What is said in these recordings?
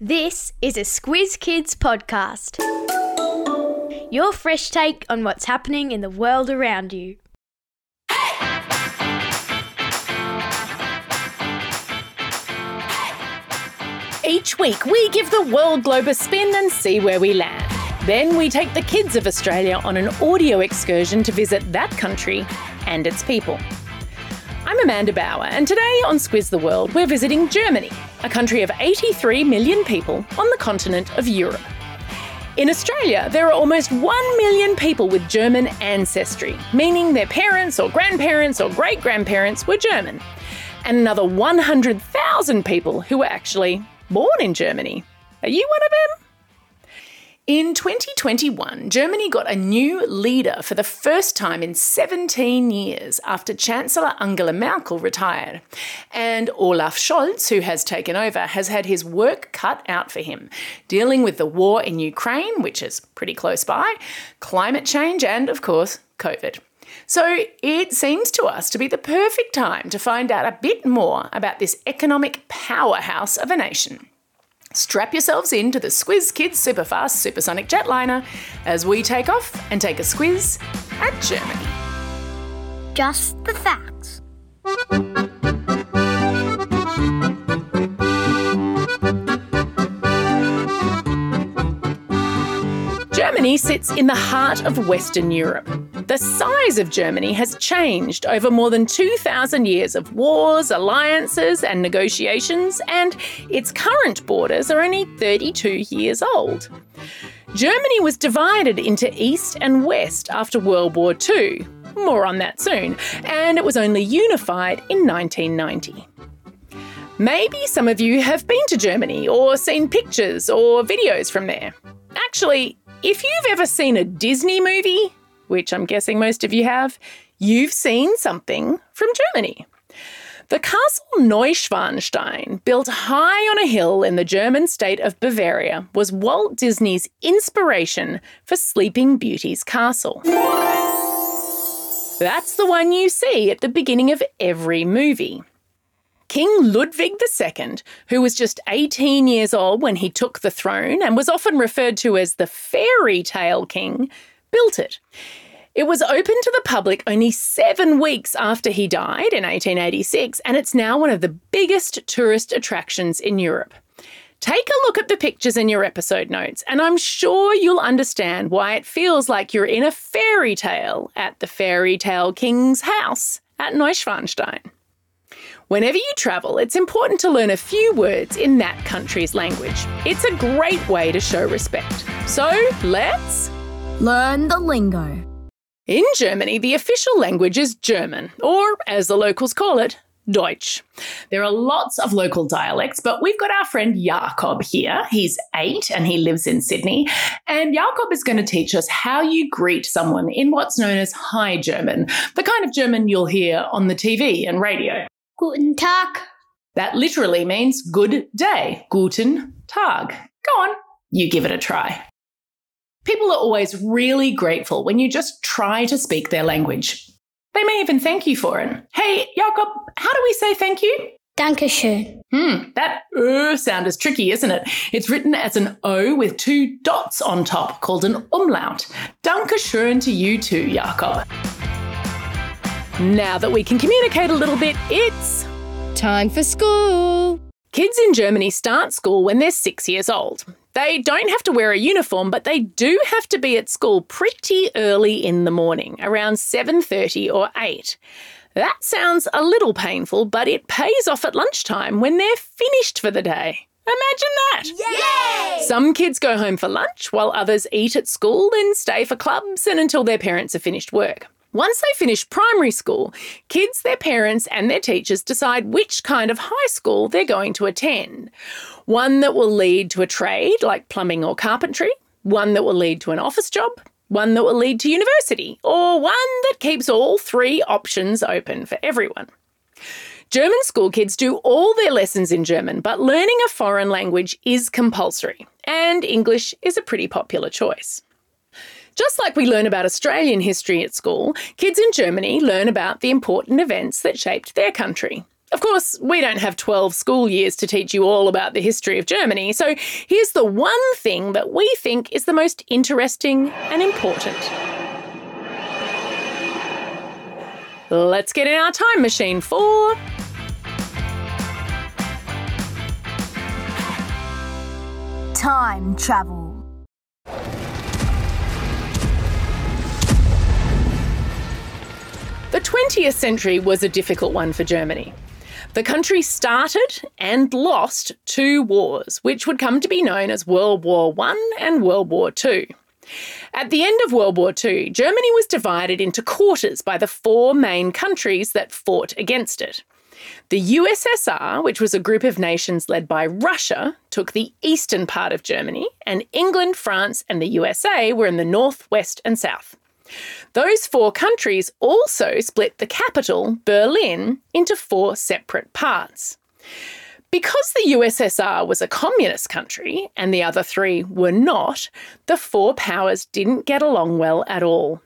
This is a Squiz Kids podcast. Your fresh take on what's happening in the world around you. Each week, we give the world globe a spin and see where we land. Then we take the kids of Australia on an audio excursion to visit that country and its people. I'm Amanda Bauer, and today on Squiz the World, we're visiting Germany, a country of 83 million people on the continent of Europe. In Australia, there are almost 1 million people with German ancestry, meaning their parents or grandparents or great grandparents were German, and another 100,000 people who were actually born in Germany. Are you one of them? In 2021, Germany got a new leader for the first time in 17 years after Chancellor Angela Merkel retired. And Olaf Scholz, who has taken over, has had his work cut out for him, dealing with the war in Ukraine, which is pretty close by, climate change, and of course, COVID. So it seems to us to be the perfect time to find out a bit more about this economic powerhouse of a nation. Strap yourselves into the Squiz Kids Superfast Supersonic Jetliner as we take off and take a squiz at Germany. Just the facts. Germany sits in the heart of Western Europe. The size of Germany has changed over more than 2,000 years of wars, alliances, and negotiations, and its current borders are only 32 years old. Germany was divided into East and West after World War II. More on that soon. And it was only unified in 1990. Maybe some of you have been to Germany or seen pictures or videos from there. Actually, if you've ever seen a Disney movie, which I'm guessing most of you have, you've seen something from Germany. The castle Neuschwanstein, built high on a hill in the German state of Bavaria, was Walt Disney's inspiration for Sleeping Beauty's castle. That's the one you see at the beginning of every movie. King Ludwig II, who was just 18 years old when he took the throne and was often referred to as the fairy tale king, built it. It was open to the public only seven weeks after he died in 1886, and it's now one of the biggest tourist attractions in Europe. Take a look at the pictures in your episode notes, and I'm sure you'll understand why it feels like you're in a fairy tale at the Fairy Tale King's house at Neuschwanstein. Whenever you travel, it's important to learn a few words in that country's language. It's a great way to show respect. So let's Learn the lingo. In Germany, the official language is German, or as the locals call it, Deutsch. There are lots of local dialects, but we've got our friend Jakob here. He's eight and he lives in Sydney. And Jakob is going to teach us how you greet someone in what's known as High German, the kind of German you'll hear on the TV and radio. Guten Tag. That literally means good day. Guten Tag. Go on, you give it a try. People are always really grateful when you just try to speak their language. They may even thank you for it. Hey, Jakob, how do we say thank you? Dankeschön. Hmm, that er sound is tricky, isn't it? It's written as an O with two dots on top, called an umlaut. Dankeschön to you too, Jakob. Now that we can communicate a little bit, it's Time for school. Kids in Germany start school when they're six years old. They don't have to wear a uniform, but they do have to be at school pretty early in the morning, around 7:30 or 8. That sounds a little painful, but it pays off at lunchtime when they're finished for the day. Imagine that! Yay! Some kids go home for lunch while others eat at school, then stay for clubs and until their parents have finished work. Once they finish primary school, kids, their parents, and their teachers decide which kind of high school they're going to attend. One that will lead to a trade like plumbing or carpentry, one that will lead to an office job, one that will lead to university, or one that keeps all three options open for everyone. German school kids do all their lessons in German, but learning a foreign language is compulsory, and English is a pretty popular choice. Just like we learn about Australian history at school, kids in Germany learn about the important events that shaped their country. Of course, we don't have 12 school years to teach you all about the history of Germany, so here's the one thing that we think is the most interesting and important. Let's get in our time machine for. Time travel. 20th century was a difficult one for Germany. The country started and lost two wars, which would come to be known as World War I and World War II. At the end of World War II, Germany was divided into quarters by the four main countries that fought against it. The USSR, which was a group of nations led by Russia, took the eastern part of Germany, and England, France, and the USA were in the north, west, and south. Those four countries also split the capital, Berlin, into four separate parts. Because the USSR was a communist country and the other three were not, the four powers didn't get along well at all.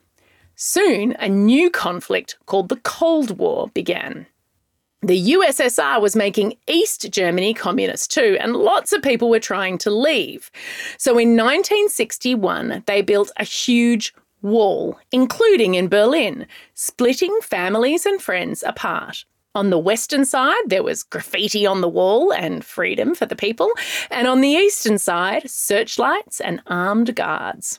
Soon, a new conflict called the Cold War began. The USSR was making East Germany communist too, and lots of people were trying to leave. So in 1961, they built a huge wall, including in Berlin, splitting families and friends apart. On the western side, there was graffiti on the wall and freedom for the people, and on the eastern side, searchlights and armed guards.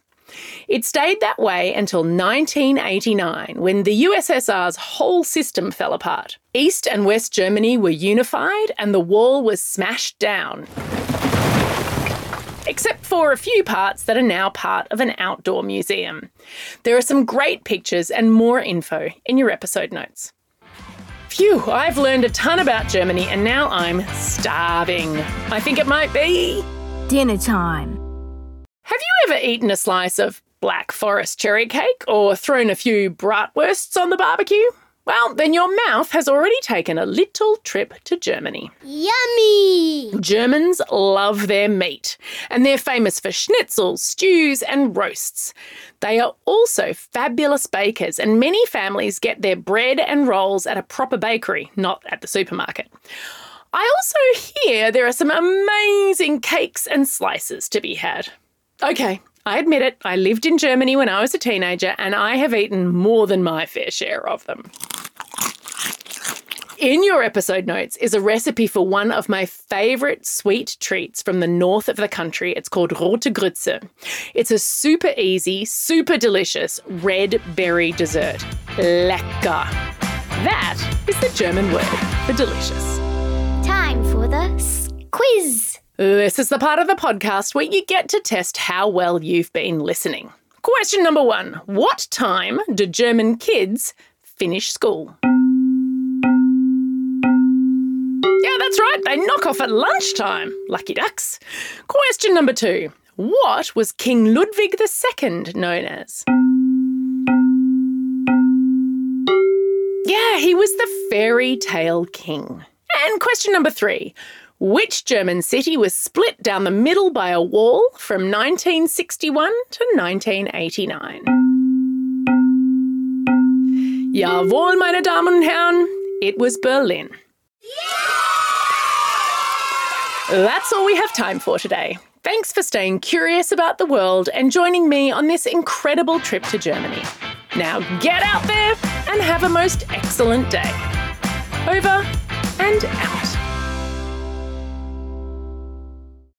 It stayed that way until 1989, when the USSR's whole system fell apart. East and West Germany were unified, and the wall was smashed down. For a few parts that are now part of an outdoor museum. There are some great pictures and more info in your episode notes. Phew, I've learned a ton about Germany and now I'm starving. I think it might be. Dinner time. Have you ever eaten a slice of Black Forest cherry cake or thrown a few bratwursts on the barbecue? Well, then your mouth has already taken a little trip to Germany. Yummy! Germans love their meat, and they're famous for schnitzels, stews, and roasts. They are also fabulous bakers, and many families get their bread and rolls at a proper bakery, not at the supermarket. I also hear there are some amazing cakes and slices to be had. Okay, I admit it, I lived in Germany when I was a teenager, and I have eaten more than my fair share of them. In your episode notes is a recipe for one of my favourite sweet treats from the north of the country. It's called Rote Grütze. It's a super easy, super delicious red berry dessert. Lecker. That is the German word for delicious. Time for the quiz. This is the part of the podcast where you get to test how well you've been listening. Question number one What time do German kids finish school? Yeah, that's right. They knock off at lunchtime. Lucky ducks. Question number two. What was King Ludwig II known as? Yeah, he was the fairy tale king. And question number three. Which German city was split down the middle by a wall from 1961 to 1989? Jawohl, meine Damen und Herren, it was Berlin. That's all we have time for today. Thanks for staying curious about the world and joining me on this incredible trip to Germany. Now get out there and have a most excellent day. Over and out.